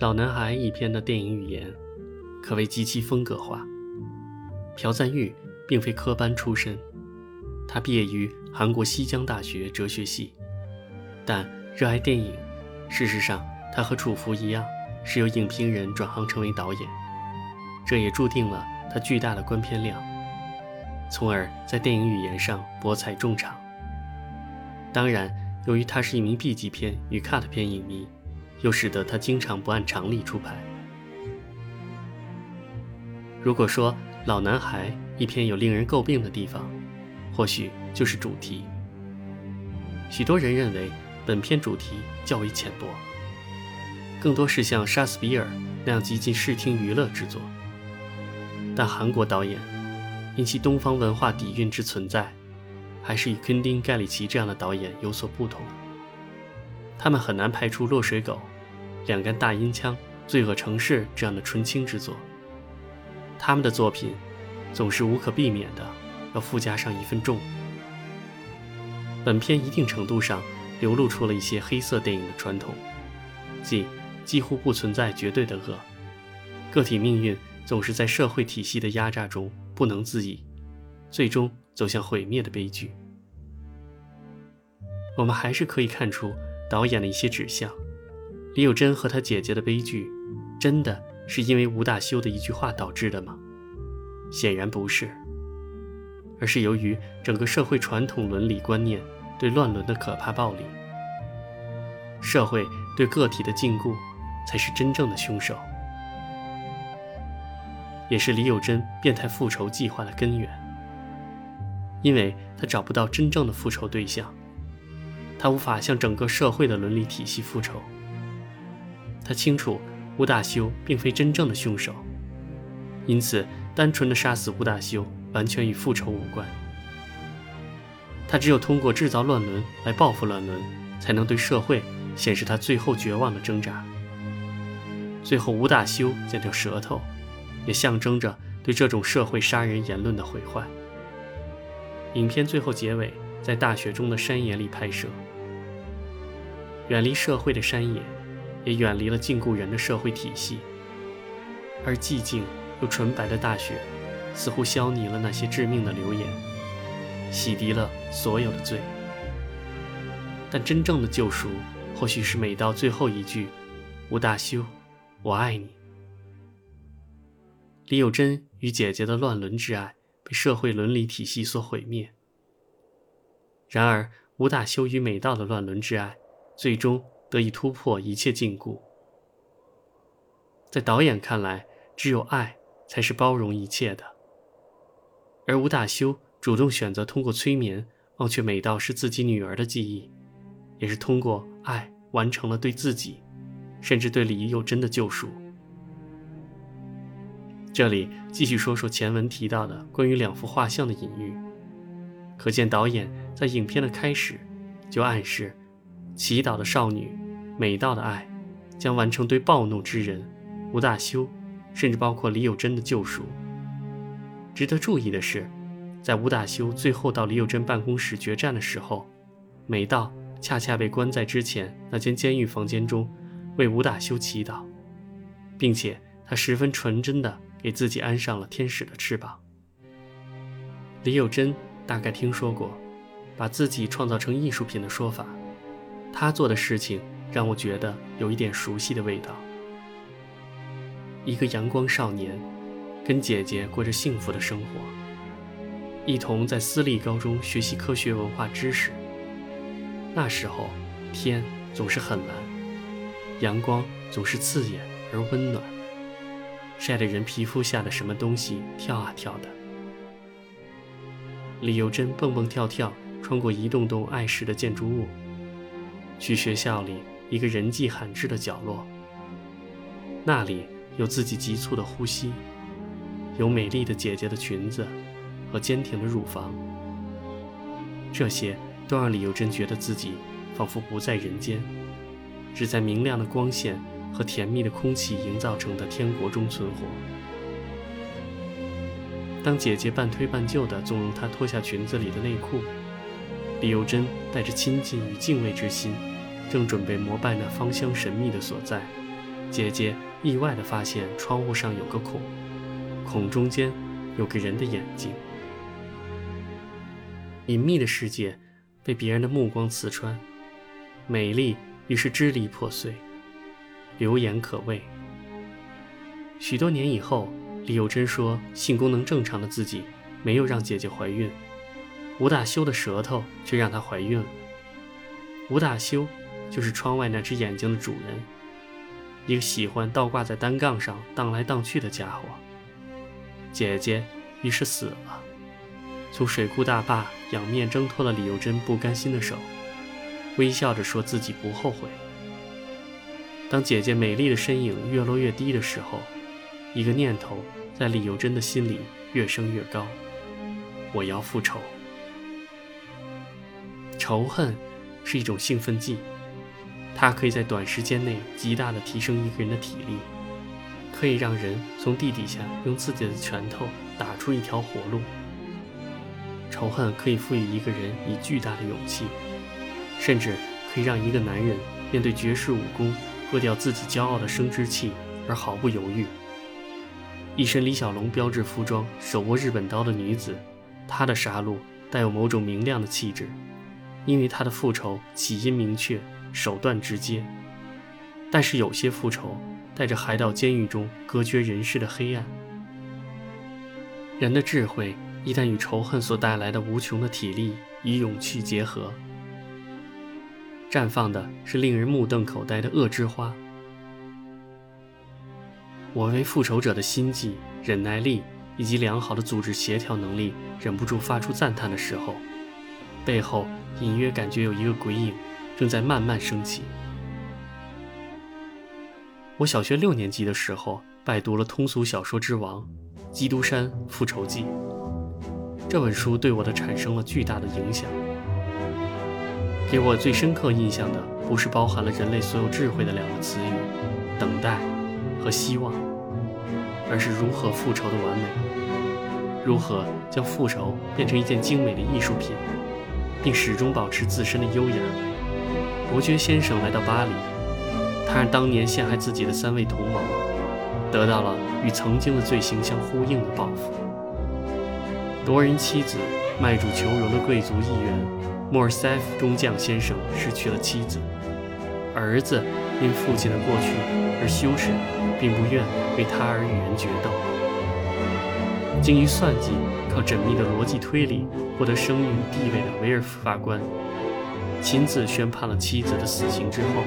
老男孩一篇的电影语言可谓极其风格化。朴赞玉并非科班出身，他毕业于韩国西江大学哲学系，但热爱电影。事实上，他和楚服一样，是由影评人转行成为导演，这也注定了他巨大的观片量，从而在电影语言上博采众长。当然，由于他是一名 B 级片与 Cut 片影迷，又使得他经常不按常理出牌。如果说《老男孩》一篇有令人诟病的地方，或许就是主题。许多人认为本片主题较为浅薄，更多是像杀死比尔那样极尽视听娱乐之作。但韩国导演因其东方文化底蕴之存在。还是与昆汀·盖里奇这样的导演有所不同。他们很难拍出《落水狗》《两杆大阴枪》《罪恶城市》这样的纯青之作。他们的作品总是无可避免的要附加上一份重。本片一定程度上流露出了一些黑色电影的传统，即几乎不存在绝对的恶，个体命运总是在社会体系的压榨中不能自已，最终。走向毁灭的悲剧，我们还是可以看出导演的一些指向。李友珍和他姐姐的悲剧，真的是因为吴大修的一句话导致的吗？显然不是，而是由于整个社会传统伦理观念对乱伦的可怕暴力。社会对个体的禁锢，才是真正的凶手，也是李友珍变态复仇计划的根源。因为他找不到真正的复仇对象，他无法向整个社会的伦理体系复仇。他清楚吴大修并非真正的凶手，因此单纯的杀死吴大修完全与复仇无关。他只有通过制造乱伦来报复乱伦，才能对社会显示他最后绝望的挣扎。最后，吴大修剪掉舌头，也象征着对这种社会杀人言论的毁坏。影片最后结尾在大雪中的山野里拍摄，远离社会的山野，也远离了禁锢人的社会体系。而寂静又纯白的大雪，似乎消弭了那些致命的流言，洗涤了所有的罪。但真正的救赎，或许是每到最后一句：“吴大修，我爱你。”李友珍与姐姐的乱伦之爱。被社会伦理体系所毁灭。然而，吴大修与美道的乱伦之爱，最终得以突破一切禁锢。在导演看来，只有爱才是包容一切的。而吴大修主动选择通过催眠忘却美道是自己女儿的记忆，也是通过爱完成了对自己，甚至对李幼珍的救赎。这里继续说说前文提到的关于两幅画像的隐喻，可见导演在影片的开始就暗示，祈祷的少女美道的爱将完成对暴怒之人吴大修，甚至包括李友珍的救赎。值得注意的是，在吴大修最后到李友珍办公室决战的时候，美道恰恰被关在之前那间监狱房间中，为吴大修祈祷，并且他十分纯真的。给自己安上了天使的翅膀。李友珍大概听说过，把自己创造成艺术品的说法，他做的事情让我觉得有一点熟悉的味道。一个阳光少年，跟姐姐过着幸福的生活，一同在私立高中学习科学文化知识。那时候，天总是很蓝，阳光总是刺眼而温暖。晒得人皮肤下的什么东西跳啊跳的。李幼珍蹦蹦跳跳，穿过一栋栋碍事的建筑物，去学校里一个人迹罕至的角落。那里有自己急促的呼吸，有美丽的姐姐的裙子和坚挺的乳房。这些都让李幼珍觉得自己仿佛不在人间，只在明亮的光线。和甜蜜的空气营造成的天国中存活。当姐姐半推半就地纵容她脱下裙子里的内裤，李幼珍带着亲近与敬畏之心，正准备膜拜那芳香神秘的所在，姐姐意外地发现窗户上有个孔，孔中间有个人的眼睛。隐秘的世界被别人的目光刺穿，美丽于是支离破碎，流言可畏。许多年以后，李幼珍说，性功能正常的自己没有让姐姐怀孕，吴大修的舌头却让她怀孕了。吴大修就是窗外那只眼睛的主人，一个喜欢倒挂在单杠上荡来荡去的家伙。姐姐于是死了。从水库大坝仰面挣脱了李幼珍不甘心的手，微笑着说自己不后悔。当姐姐美丽的身影越落越低的时候，一个念头在李幼珍的心里越升越高：我要复仇。仇恨是一种兴奋剂，它可以在短时间内极大的提升一个人的体力，可以让人从地底下用自己的拳头打出一条活路。仇恨可以赋予一个人以巨大的勇气，甚至可以让一个男人面对绝世武功，割掉自己骄傲的生殖器而毫不犹豫。一身李小龙标志服装、手握日本刀的女子，她的杀戮带有某种明亮的气质，因为他的复仇起因明确，手段直接。但是有些复仇带着海岛监狱中隔绝人世的黑暗。人的智慧。一旦与仇恨所带来的无穷的体力与勇气结合，绽放的是令人目瞪口呆的恶之花。我为复仇者的心计、忍耐力以及良好的组织协调能力忍不住发出赞叹的时候，背后隐约感觉有一个鬼影正在慢慢升起。我小学六年级的时候，拜读了通俗小说之王《基督山复仇记》。这本书对我的产生了巨大的影响。给我最深刻印象的，不是包含了人类所有智慧的两个词语“等待”和“希望”，而是如何复仇的完美，如何将复仇变成一件精美的艺术品，并始终保持自身的优雅。伯爵先生来到巴黎，他让当年陷害自己的三位同盟得到了与曾经的罪行相呼应的报复。夺人妻子、卖主求荣的贵族议员莫尔塞夫中将先生失去了妻子，儿子因父亲的过去而羞耻，并不愿为他而与人决斗。精于算计、靠缜密的逻辑推理获得声誉与地位的维尔夫法官，亲自宣判了妻子的死刑之后，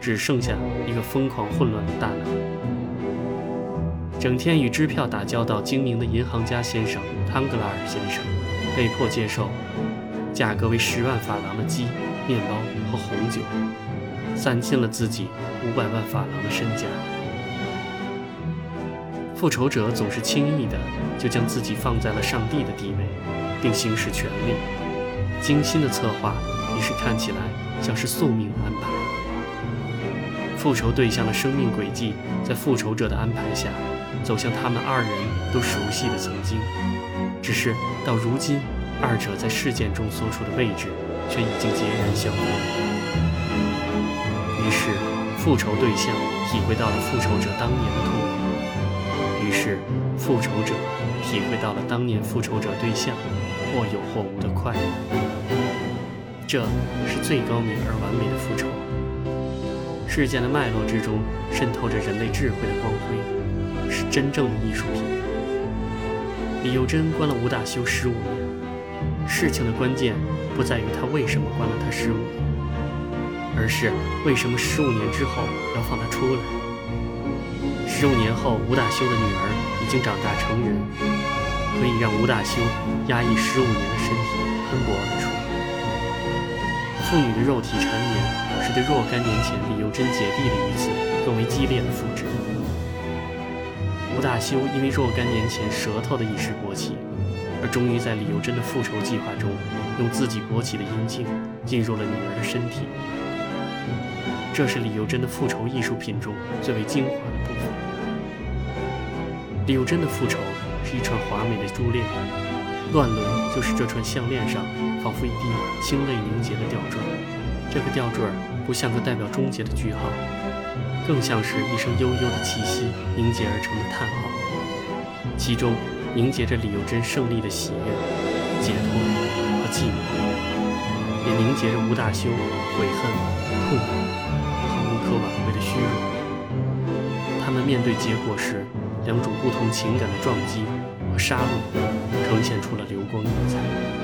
只剩下一个疯狂混乱的大脑。整天与支票打交道、精明的银行家先生汤格拉尔先生，被迫接受价格为十万法郎的鸡、面包和红酒，散尽了自己五百万法郎的身家。复仇者总是轻易的就将自己放在了上帝的地位，并行使权力。精心的策划于是看起来像是宿命的安排。复仇对象的生命轨迹，在复仇者的安排下。走向他们二人都熟悉的曾经，只是到如今，二者在事件中所处的位置却已经截然相反。于是，复仇对象体会到了复仇者当年的痛；于是，复仇者体会到了当年复仇者对象或有或无的快乐。这是最高明而完美的复仇。事件的脉络之中渗透着人类智慧的光辉。是真正的艺术品。李幼珍关了吴大修十五年，事情的关键不在于他为什么关了他十五年，而是为什么十五年之后要放他出来。十五年后，吴大修的女儿已经长大成人，可以让吴大修压抑十五年的身体喷薄而出。妇女的肉体缠绵，是对若干年前李幼珍姐弟的一次更为激烈的复制。吴大修因为若干年前舌头的一时勃起，而终于在李幼珍的复仇计划中，用自己勃起的阴茎进入了女儿的身体。这是李幼珍的复仇艺术品中最为精华的部分。李幼珍的复仇是一串华美的珠链，乱伦就是这串项链上仿佛一滴清泪凝结的吊坠。这个吊坠不像个代表终结的句号。更像是一声悠悠的气息凝结而成的叹号，其中凝结着李幼珍胜利的喜悦、解脱和寂寞，也凝结着吴大修悔恨、痛苦和无可挽回的虚弱。他们面对结果时，两种不同情感的撞击和杀戮，呈现出了流光溢彩。